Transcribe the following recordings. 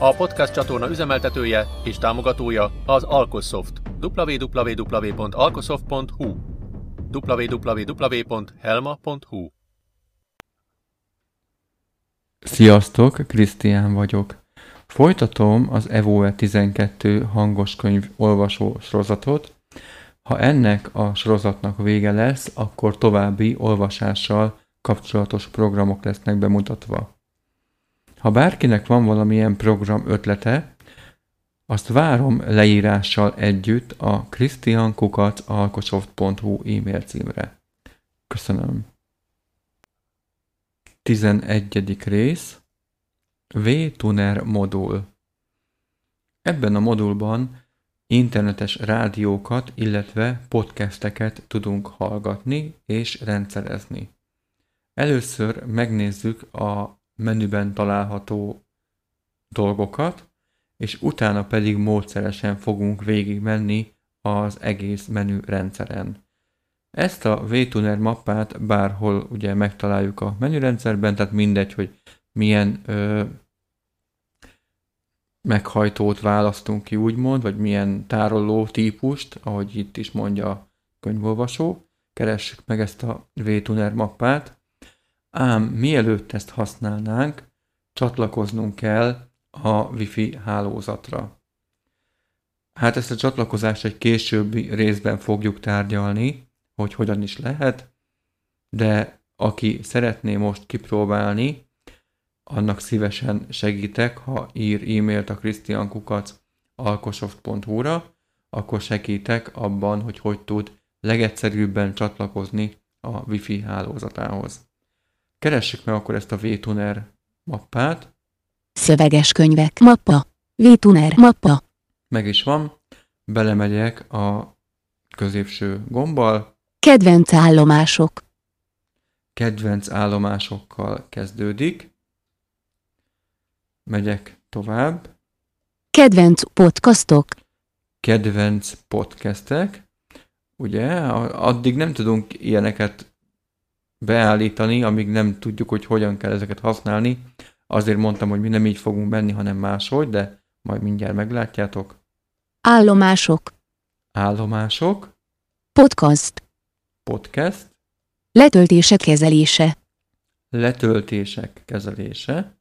A podcast csatorna üzemeltetője és támogatója az Alkosoft. www.alkosoft.hu www.helma.hu Sziasztok, Krisztián vagyok. Folytatom az EVOE 12 hangos könyv olvasó sorozatot. Ha ennek a sorozatnak vége lesz, akkor további olvasással kapcsolatos programok lesznek bemutatva. Ha bárkinek van valamilyen program ötlete, azt várom leírással együtt a christiankukacalkosoft.hu e-mail címre. Köszönöm. 11. rész V-Tuner modul Ebben a modulban internetes rádiókat, illetve podcasteket tudunk hallgatni és rendszerezni. Először megnézzük a menüben található dolgokat, és utána pedig módszeresen fogunk végigmenni az egész menü rendszeren. Ezt a VTuner mappát bárhol ugye megtaláljuk a menürendszerben, tehát mindegy, hogy milyen ö, meghajtót választunk ki úgymond, vagy milyen tároló típust, ahogy itt is mondja a könyvolvasó. Keressük meg ezt a VTuner mappát, Ám mielőtt ezt használnánk, csatlakoznunk kell a Wi-Fi hálózatra. Hát ezt a csatlakozást egy későbbi részben fogjuk tárgyalni, hogy hogyan is lehet, de aki szeretné most kipróbálni, annak szívesen segítek, ha ír e-mailt a krisztiankukac alkosoft.hu-ra, akkor segítek abban, hogy hogy tud legegyszerűbben csatlakozni a Wi-Fi hálózatához. Keressük meg akkor ezt a VTuner mappát. Szöveges könyvek mappa. VTuner mappa. Meg is van. Belemegyek a középső gombbal. Kedvenc állomások. Kedvenc állomásokkal kezdődik. Megyek tovább. Kedvenc podcastok. Kedvenc podcastek. Ugye, addig nem tudunk ilyeneket beállítani, amíg nem tudjuk, hogy hogyan kell ezeket használni. Azért mondtam, hogy mi nem így fogunk menni, hanem máshogy, de majd mindjárt meglátjátok. Állomások. Állomások. Podcast. Podcast. Letöltések kezelése. Letöltések kezelése.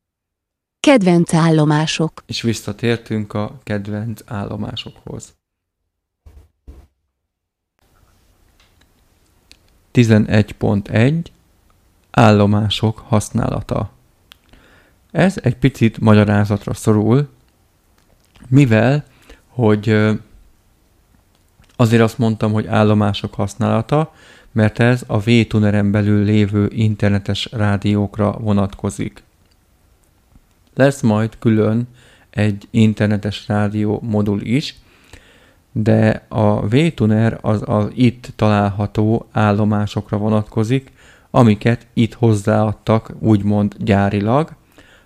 Kedvenc állomások. És visszatértünk a kedvenc állomásokhoz. 11.1 Állomások használata Ez egy picit magyarázatra szorul, mivel, hogy azért azt mondtam, hogy állomások használata, mert ez a V-tuneren belül lévő internetes rádiókra vonatkozik. Lesz majd külön egy internetes rádió modul is, de a V-tuner az az itt található állomásokra vonatkozik, amiket itt hozzáadtak, úgymond gyárilag,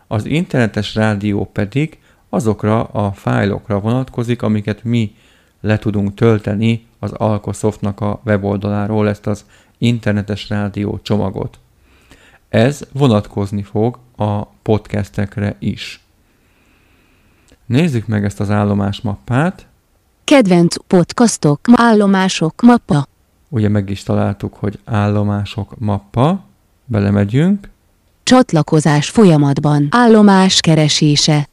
az internetes rádió pedig azokra a fájlokra vonatkozik, amiket mi le tudunk tölteni az Alkosoftnak a weboldaláról, ezt az internetes rádió csomagot. Ez vonatkozni fog a podcastekre is. Nézzük meg ezt az állomás mappát. Kedvenc podcastok, állomások, mappa. Ugye meg is találtuk, hogy állomások mappa. Belemegyünk. Csatlakozás folyamatban. Állomás keresése.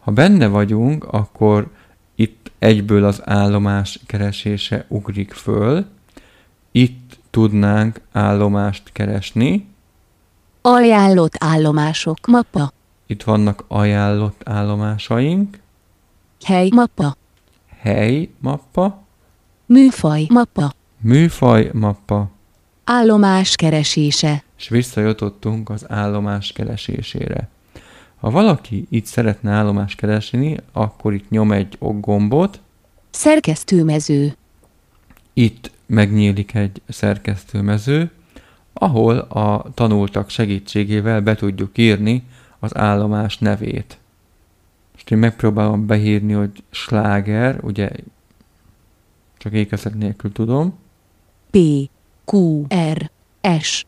Ha benne vagyunk, akkor itt egyből az állomás keresése ugrik föl. Itt tudnánk állomást keresni. Ajánlott állomások mappa. Itt vannak ajánlott állomásaink. Hely mappa. Hely mappa. Műfaj mappa. Műfaj mappa. Állomás keresése. És visszajutottunk az állomás keresésére. Ha valaki itt szeretne állomást keresni, akkor itt nyom egy ok gombot, Szerkesztőmező. itt megnyílik egy szerkesztőmező, ahol a tanultak segítségével be tudjuk írni az állomás nevét. Most én megpróbálom beírni, hogy sláger, ugye csak ékezet nélkül tudom, P. Q. R. S.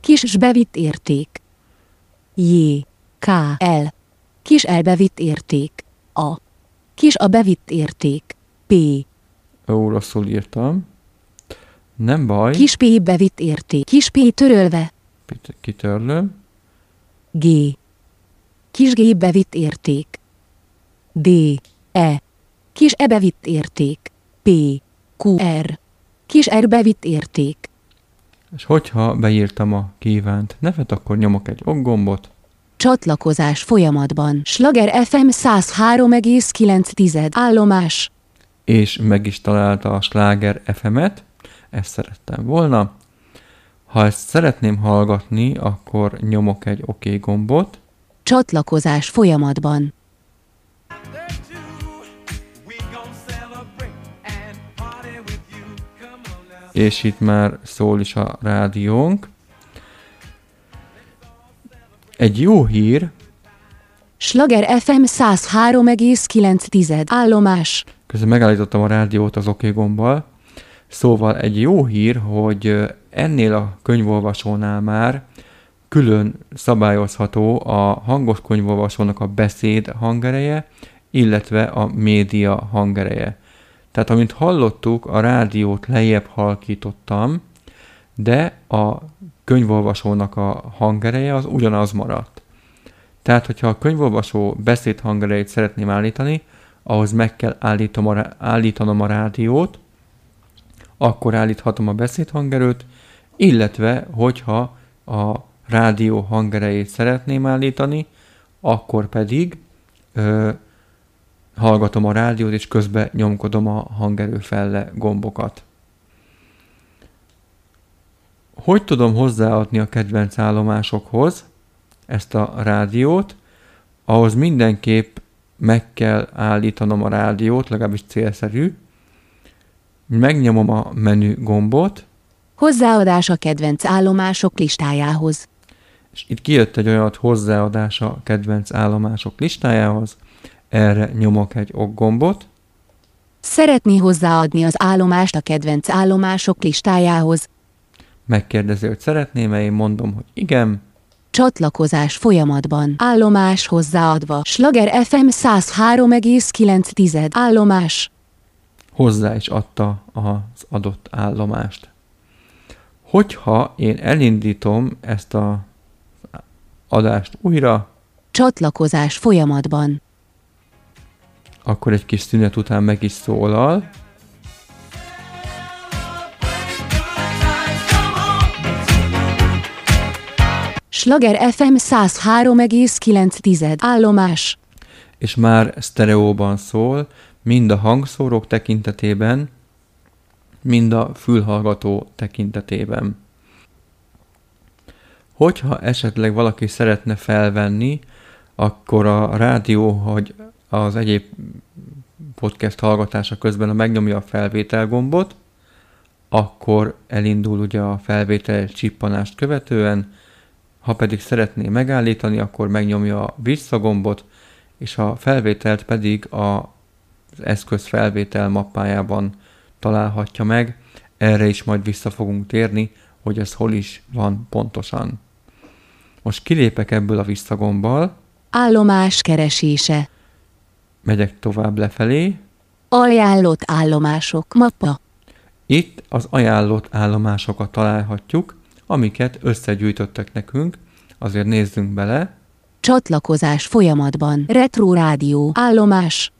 Kis bevitt érték. J. K. L. Kis elbevitt érték. A. Kis a bevitt érték. P. ó, rosszul írtam, nem baj, Kis P bevitt érték. Kis P törölve. Kitörlöm, G. Kis G bevitt érték. D. E. Kis E bevitt érték. P. Q. R. Kis R bevitt érték. és hogyha beírtam a kívánt nevet, akkor nyomok egy ok gombot, Csatlakozás folyamatban. Slager FM 103,9 állomás. és meg is találta a sláger FM-et, ezt szerettem volna. Ha ezt szeretném hallgatni, akkor nyomok egy OK gombot, Csatlakozás folyamatban. És itt már szól is a rádiónk. Egy jó hír, Slager FM 103,9 állomás. közben megállítottam a rádiót az OK gombbal, szóval egy jó hír, hogy ennél a könyvolvasónál már külön szabályozható a hangos könyvolvasónak a beszéd hangereje, illetve a média hangereje. Tehát amint hallottuk, a rádiót lejjebb halkítottam, de a könyvolvasónak a hangereje az ugyanaz maradt. Tehát, hogyha a könyvolvasó beszéd hangerejét szeretném állítani, ahhoz meg kell állítom a, állítanom a rádiót, akkor állíthatom a beszédhangerőt, illetve, hogyha a rádió hangerejét szeretném állítani, akkor pedig ö, hallgatom a rádiót, és közben nyomkodom a hangerő felle gombokat. Hogy tudom hozzáadni a kedvenc állomásokhoz ezt a rádiót? Ahhoz mindenképp meg kell állítanom a rádiót, legalábbis célszerű. Megnyomom a menü gombot, Hozzáadás a kedvenc állomások listájához. és itt kijött egy olyan hozzáadás a kedvenc állomások listájához. Erre nyomok egy ok gombot, Szeretné hozzáadni az állomást a kedvenc állomások listájához. megkérdezi, hogy szeretném-e, én mondom, hogy igen, Csatlakozás folyamatban. Állomás hozzáadva. Slager FM 103,9 állomás. hozzá is adta az adott állomást. Hogyha én elindítom ezt a adást újra, Csatlakozás folyamatban. Akkor egy kis szünet után meg is szólal, Slager FM 103,9 állomás. és már sztereóban szól, mind a hangszórók tekintetében, mind a fülhallgató tekintetében. Hogyha esetleg valaki szeretne felvenni, akkor a rádió, hogy az egyéb podcast hallgatása közben a megnyomja a felvétel gombot, akkor elindul ugye a felvétel csippanást követően, ha pedig szeretné megállítani, akkor megnyomja a visszagombot, és a felvételt pedig a, az eszköz felvétel mappájában találhatja meg. Erre is majd vissza fogunk térni, hogy ez hol is van pontosan. Most kilépek ebből a visszagombbal, Állomás keresése. Megyek tovább lefelé, Ajánlott állomások mappa. Itt az ajánlott állomásokat találhatjuk, amiket összegyűjtöttek nekünk, azért nézzünk bele, Csatlakozás folyamatban. Retro rádió. Állomás.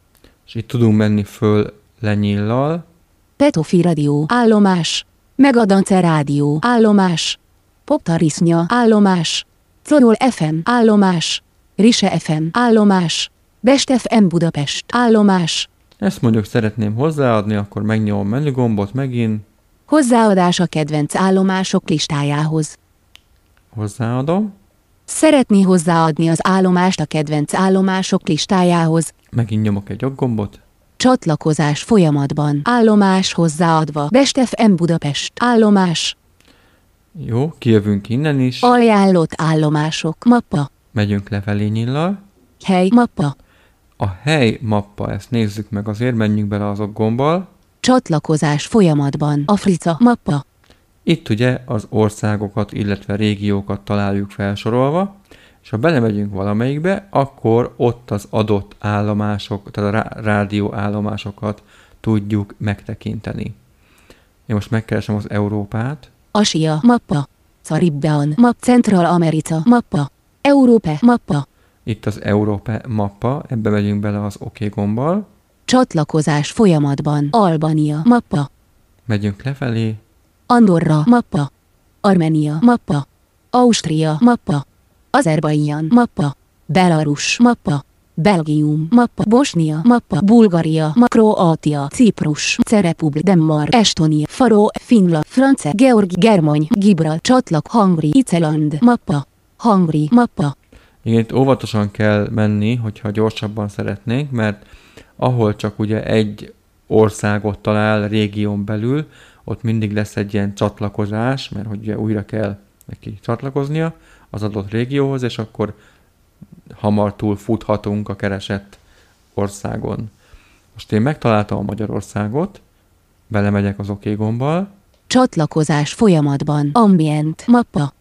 és itt tudunk menni föl lenyillal, Petofi rádió. Állomás. Megadance rádió. Állomás. Poptarisznya. Állomás. Clorol FM. Állomás. Rise FM. Állomás. Best FM Budapest. Állomás. ezt mondjuk szeretném hozzáadni, akkor megnyomom menü gombot megint, Hozzáadás a kedvenc állomások listájához. hozzáadom, Szeretné hozzáadni az állomást a kedvenc állomások listájához. Megint nyomok egy okgombot, Csatlakozás folyamatban. Állomás hozzáadva. Best FM Budapest. Állomás. jó, kijövünk innen is, Ajánlott állomások. Mappa. megyünk lefelé nyillal, Hely. Mappa. A hely mappa, ezt nézzük meg, azért menjünk bele az okgombbal, Csatlakozás folyamatban. Africa. Mappa. Itt ugye az országokat, illetve régiókat találjuk felsorolva, és ha belemegyünk valamelyikbe, akkor ott az adott állomások, tehát a rá- rádióállomásokat tudjuk megtekinteni. Én most megkeresem az Európát, Asia. Mappa. Caribbean. Map. Central America. Mappa. Európa. Mappa. Itt az Európa mappa, ebbe megyünk bele az OK gombbal, Csatlakozás folyamatban. Albania. Mappa. megyünk lefelé, Andorra. Mappa. Armenia. Mappa. Ausztria. Mappa. Azerbajdzsán. Mappa. Belarus. Mappa. Belgium. Mappa. Bosnia. Mappa. Bulgária. Ma- Kroátia. Ciprus. Cerepublik. Denmark. Estonia. Faró. Finland. France. Georgi. Germany. Gibral. Csatlak. Hungary. Iceland. Mappa. Hungary. Mappa. Igen, itt óvatosan kell menni, hogyha gyorsabban szeretnénk, mert ahol csak ugye egy országot talál régión belül, ott mindig lesz egy ilyen csatlakozás, mert hogy ugye újra kell neki csatlakoznia az adott régióhoz, és akkor hamar túl futhatunk a keresett országon. Most én megtaláltam a Magyarországot, belemegyek az OK gombbal, Csatlakozás folyamatban. Ambient. Mappa.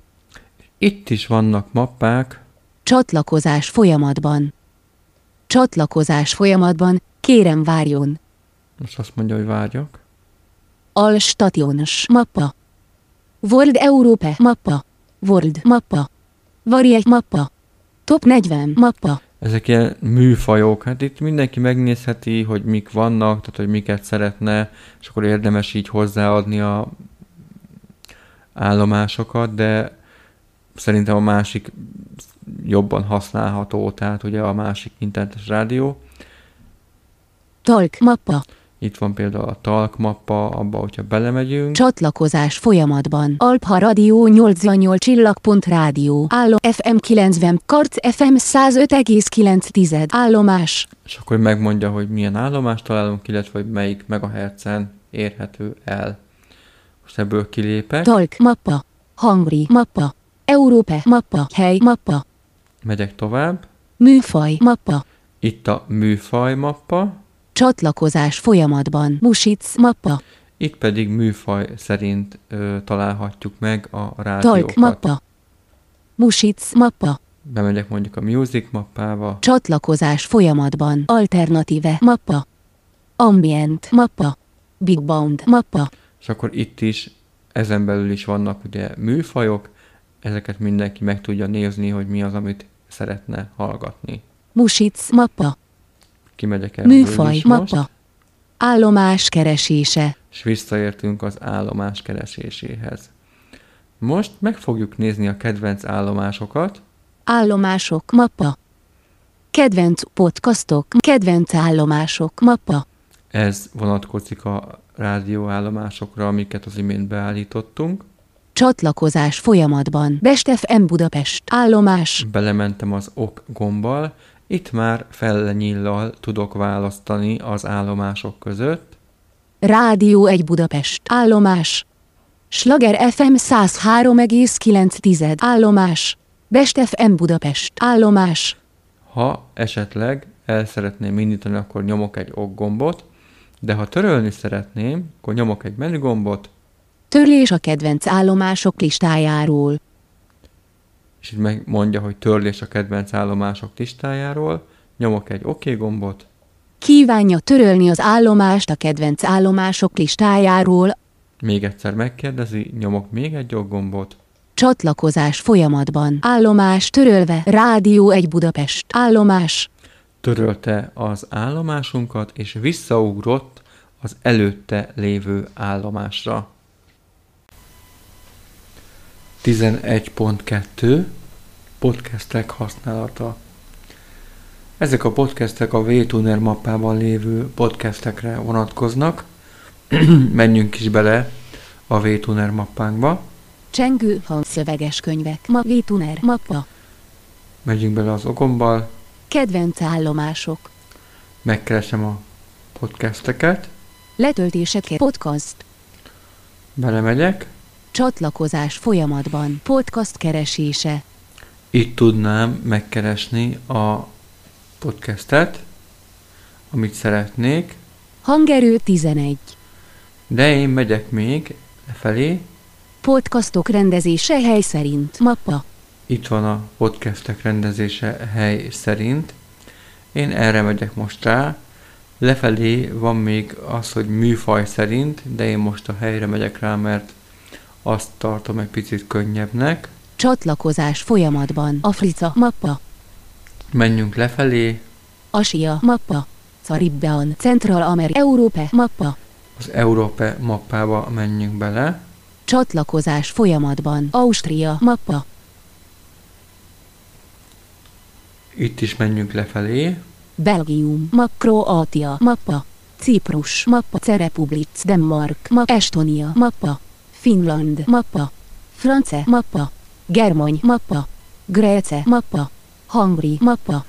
itt is vannak mappák, Csatlakozás folyamatban. Csatlakozás folyamatban. Kérem várjon. most azt mondja, hogy várjak, Al stations mappa. World Európa mappa. World mappa. Variety mappa. Top 40 mappa. Ezek ilyen műfajok, hát itt mindenki megnézheti, hogy mik vannak, tehát hogy miket szeretne, és akkor érdemes így hozzáadni a állomásokat, de szerintem a másik jobban használható, tehát ugye a másik internetes rádió. Talk mappa. Itt van például a Talk mappa, abba, hogyha belemegyünk. Csatlakozás folyamatban. Alpha Radio 88 csillagpont rádió. Állom FM 90 Karc FM 105,9 állomás. és akkor megmondja, hogy milyen állomást találunk, illetve hogy melyik megahertzen érhető el. Most ebből kilépek, Talk mappa. Hungary mappa. Európa mappa. Hely mappa. Megyek tovább, Műfaj mappa. itt a műfaj mappa, Csatlakozás folyamatban. Music mappa. itt pedig műfaj szerint ö, találhatjuk meg a Talk rádiókat. mappa. Music mappa. Bemegyek mondjuk a music mappába, Csatlakozás folyamatban. Alternatíve mappa. Ambient mappa. Big Bound mappa. és akkor itt is ezen belül is vannak ugye műfajok, ezeket mindenki meg tudja nézni, hogy mi az, amit szeretne hallgatni. Music mappa. Kimegyek ebből Műfaj most. mappa. Állomás keresése. és visszaértünk az állomás kereséséhez. Most meg fogjuk nézni a kedvenc állomásokat, Állomások mappa. Kedvenc podcastok. Kedvenc állomások mappa. ez vonatkozik a rádióállomásokra, amiket az imént beállítottunk. Csatlakozás folyamatban. Best FM Budapest. Állomás. Belementem az ok gombbal, itt már fellenyillal tudok választani az állomások között, Rádió 1 Budapest. Állomás. Slager FM 103,9 állomás. Best FM Budapest. Állomás. Ha esetleg el szeretném indítani, akkor nyomok egy ok gombot, de ha törölni szeretném, akkor nyomok egy menü gombot, Törlés a kedvenc állomások listájáról. és itt megmondja, hogy törlés a kedvenc állomások listájáról, nyomok egy OK gombot, Kívánja törölni az állomást a kedvenc állomások listájáról. még egyszer megkérdezi, nyomok még egy OK gombot, Csatlakozás folyamatban. Állomás törölve. Rádió 1 Budapest. Állomás. törölte az állomásunkat, és visszaugrott az előtte lévő állomásra. 11.2 Podcastek használata Ezek a podcastek a VTuner mappában lévő podcastekre vonatkoznak. Menjünk is bele a VTuner mappánkba. Csengő hangszöveges könyvek. Ma Vétuner mappa. Megyünk bele az okombbal, Kedvenc állomások. megkeresem a podcasteket, Letöltések podcast. belemegyek, Csatlakozás folyamatban. Podcast keresése. itt tudnám megkeresni a podcastet, amit szeretnék, Hangerő 11. de én megyek még lefelé, Podcastok rendezése hely szerint. Mappa. itt van a podcastek rendezése hely szerint. Én erre megyek most rá. Lefelé van még az, hogy műfaj szerint, de én most a helyre megyek rá, mert azt tartom egy picit könnyebbnek. Csatlakozás folyamatban. Africa. Mappa. Menjünk lefelé, Asia. Mappa. Caribbean. Central America. Európa. Mappa. az Európe mappába menjünk bele. Csatlakozás folyamatban. Ausztria. Mappa. Itt is menjünk lefelé. Belgium. Map. Kroatia. Mappa. Ciprus. Mappa. Cerepublic. Denmark. Map. Estonia. Mappa. Finland. Mappa. France. Mappa. Germany. Mappa. Grece. Mappa. Hungary. Mappa.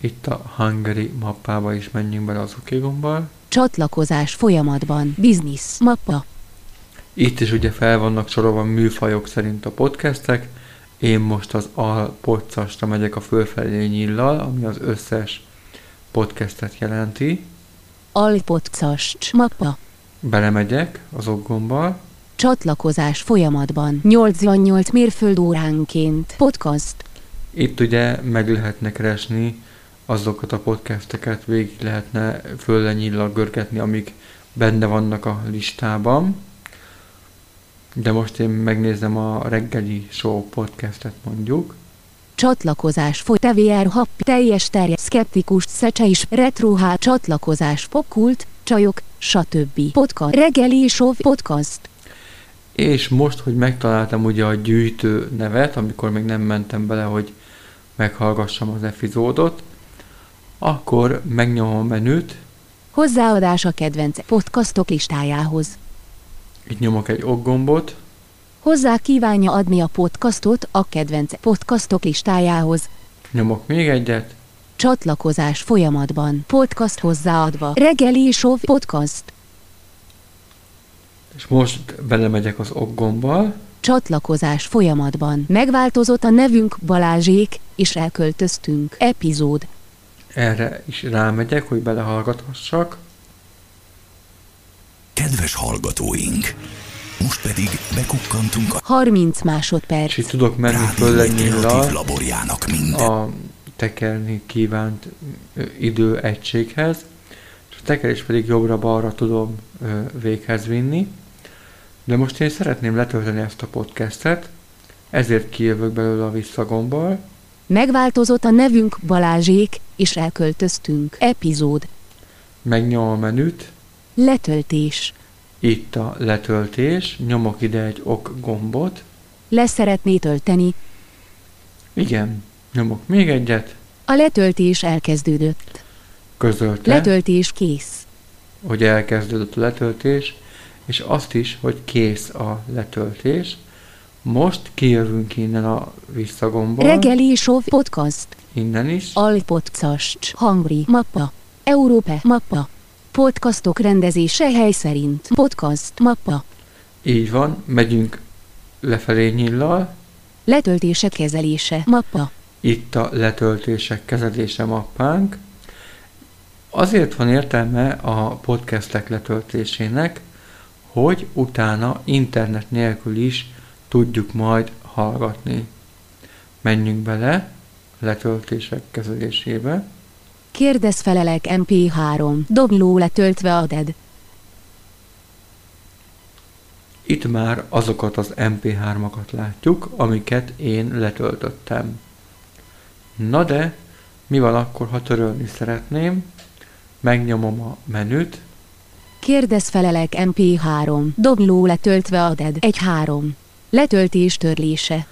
Itt a Hungary mappába is menjünk bele az OK gombbal. Csatlakozás folyamatban. Business. Mappa. Itt is ugye fel vannak sorolva műfajok szerint a podcastek. Én most az alpoccasra megyek a fölfelé nyillal, ami az összes podcastet jelenti. Alpodcast. Mappa. Belemegyek az okgombbal. Csatlakozás folyamatban. 88 mérföldóránként. Podcast. Itt ugye meg lehetne keresni azokat a podcasteket, végig lehetne föllenyillal görgetni, amik benne vannak a listában. De most én megnézem a reggeli show podcastet mondjuk. Csatlakozás foly. TVR hap. Teljes terje. Skeptikus. Szecse is. Retrohá. Csatlakozás. Pokult. Csajok. Stb. Podcast. Reggeli show. Podcast. És most, hogy megtaláltam ugye a gyűjtő nevet, amikor még nem mentem bele, hogy meghallgassam az epizódot, akkor megnyomom a menüt, Hozzáadás a kedvenc podcastok listájához. itt nyomok egy okgombot, Hozzá kívánja adni a podcastot a kedvenc podcastok listájához. nyomok még egyet, Csatlakozás folyamatban. Podcast hozzáadva. Reggeli show podcast. És most belemegyek az okgombbal, Csatlakozás folyamatban. Megváltozott a nevünk Balázsék, és elköltöztünk. Epizód. erre is rámegyek, hogy belehallgathassak, Kedves hallgatóink! Most pedig bekukkantunk a 30 másodperc. és itt tudok menni Rádió föl kreatív nyillal laborjának minden. a tekerni kívánt ö, idő egységhez, és a tekerés pedig jobbra-balra tudom véghez vinni. De most én szeretném letölteni ezt a podcastet, ezért kijövök belőle a visszagombbal, Megváltozott a nevünk Balázsék, és elköltöztünk. Epizód. megnyomom a menüt, Letöltés. itt a letöltés, nyomok ide egy ok gombot, Le szeretné tölteni. igen, nyomok még egyet, A letöltés elkezdődött. közölte, Letöltés kész. hogy elkezdődött a letöltés, és azt is, hogy kész a letöltés. Most kijövünk innen a visszagombbal, Reggeli show podcast. innen is, Alpodcast. Hungry. Mappa. Európa. Mappa. Podcastok rendezése hely szerint. Podcast. Mappa. így van, megyünk lefelé nyillal, Letöltések kezelése. Mappa. itt a letöltések kezelése mappánk. Azért van értelme a podcastek letöltésének, hogy utána internet nélkül is tudjuk majd hallgatni. Menjünk bele a letöltések kezelésébe. Kérdez felelek MP3. Dobló letöltve aded. Itt már azokat az MP3-akat látjuk, amiket én letöltöttem. Na de, mi van akkor, ha törölni szeretném? Megnyomom a menüt, Kérdez felelek MP3. Dobló letöltve aded. 1-3. Letöltés törlése.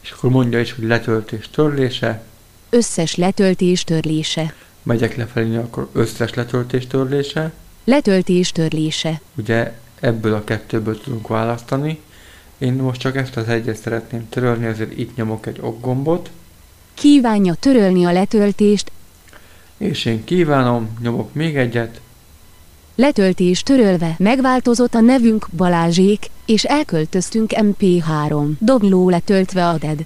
és akkor mondja is, hogy letöltés törlése, Összes letöltés törlése. megyek lefelé, akkor összes letöltés törlése, Letöltés törlése. ugye ebből a kettőből tudunk választani. Én most csak ezt az egyet szeretném törölni, ezért itt nyomok egy ok gombot, kívánja törölni a letöltést, És én kívánom, nyomok még egyet, letöltés törölve megváltozott a nevünk Balázsék, és elköltöztünk MP3 dobló letöltve a DED.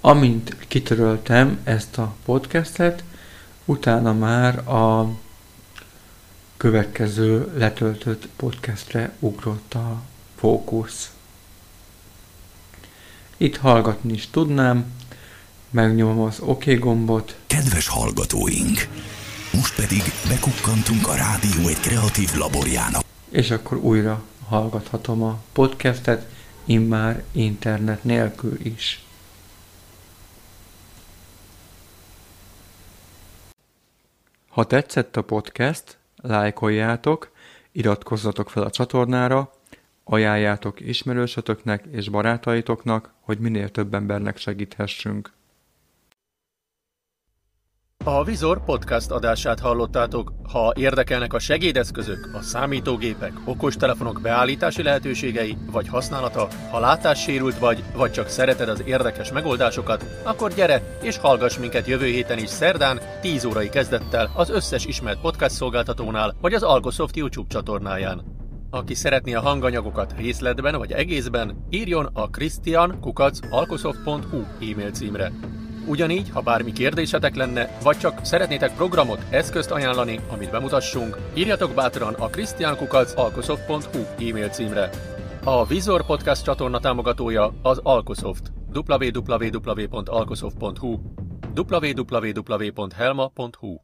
amint kitöröltem ezt a podcastet, utána már a következő letöltött podcastre ugrott a fókusz. Itt hallgatni is tudnám, megnyomom az OK gombot, Kedves hallgatóink! Most pedig bekukkantunk a rádió egy kreatív laborjának. és akkor újra hallgathatom a podcastet, immár internet nélkül is. Ha tetszett a podcast, lájkoljátok, iratkozzatok fel a csatornára, ajánljátok ismerősötöknek és barátaitoknak, hogy minél több embernek segíthessünk. A Vizor podcast adását hallottátok. Ha érdekelnek a segédeszközök, a számítógépek, okostelefonok beállítási lehetőségei vagy használata, ha látássérült vagy, vagy csak szereted az érdekes megoldásokat, akkor gyere és hallgass minket jövő héten is szerdán 10 órai kezdettel az összes ismert podcast szolgáltatónál vagy az Algosoft YouTube csatornáján. Aki szeretné a hanganyagokat részletben vagy egészben, írjon a christian.alkosoft.hu e-mail címre. Ugyanígy, ha bármi kérdésetek lenne, vagy csak szeretnétek programot, eszközt ajánlani, amit bemutassunk, írjatok bátran a christiankukac.alkosoft.hu e-mail címre. A Vizor Podcast csatorna támogatója az Alkosoft. www.alkosoft.hu www.helma.hu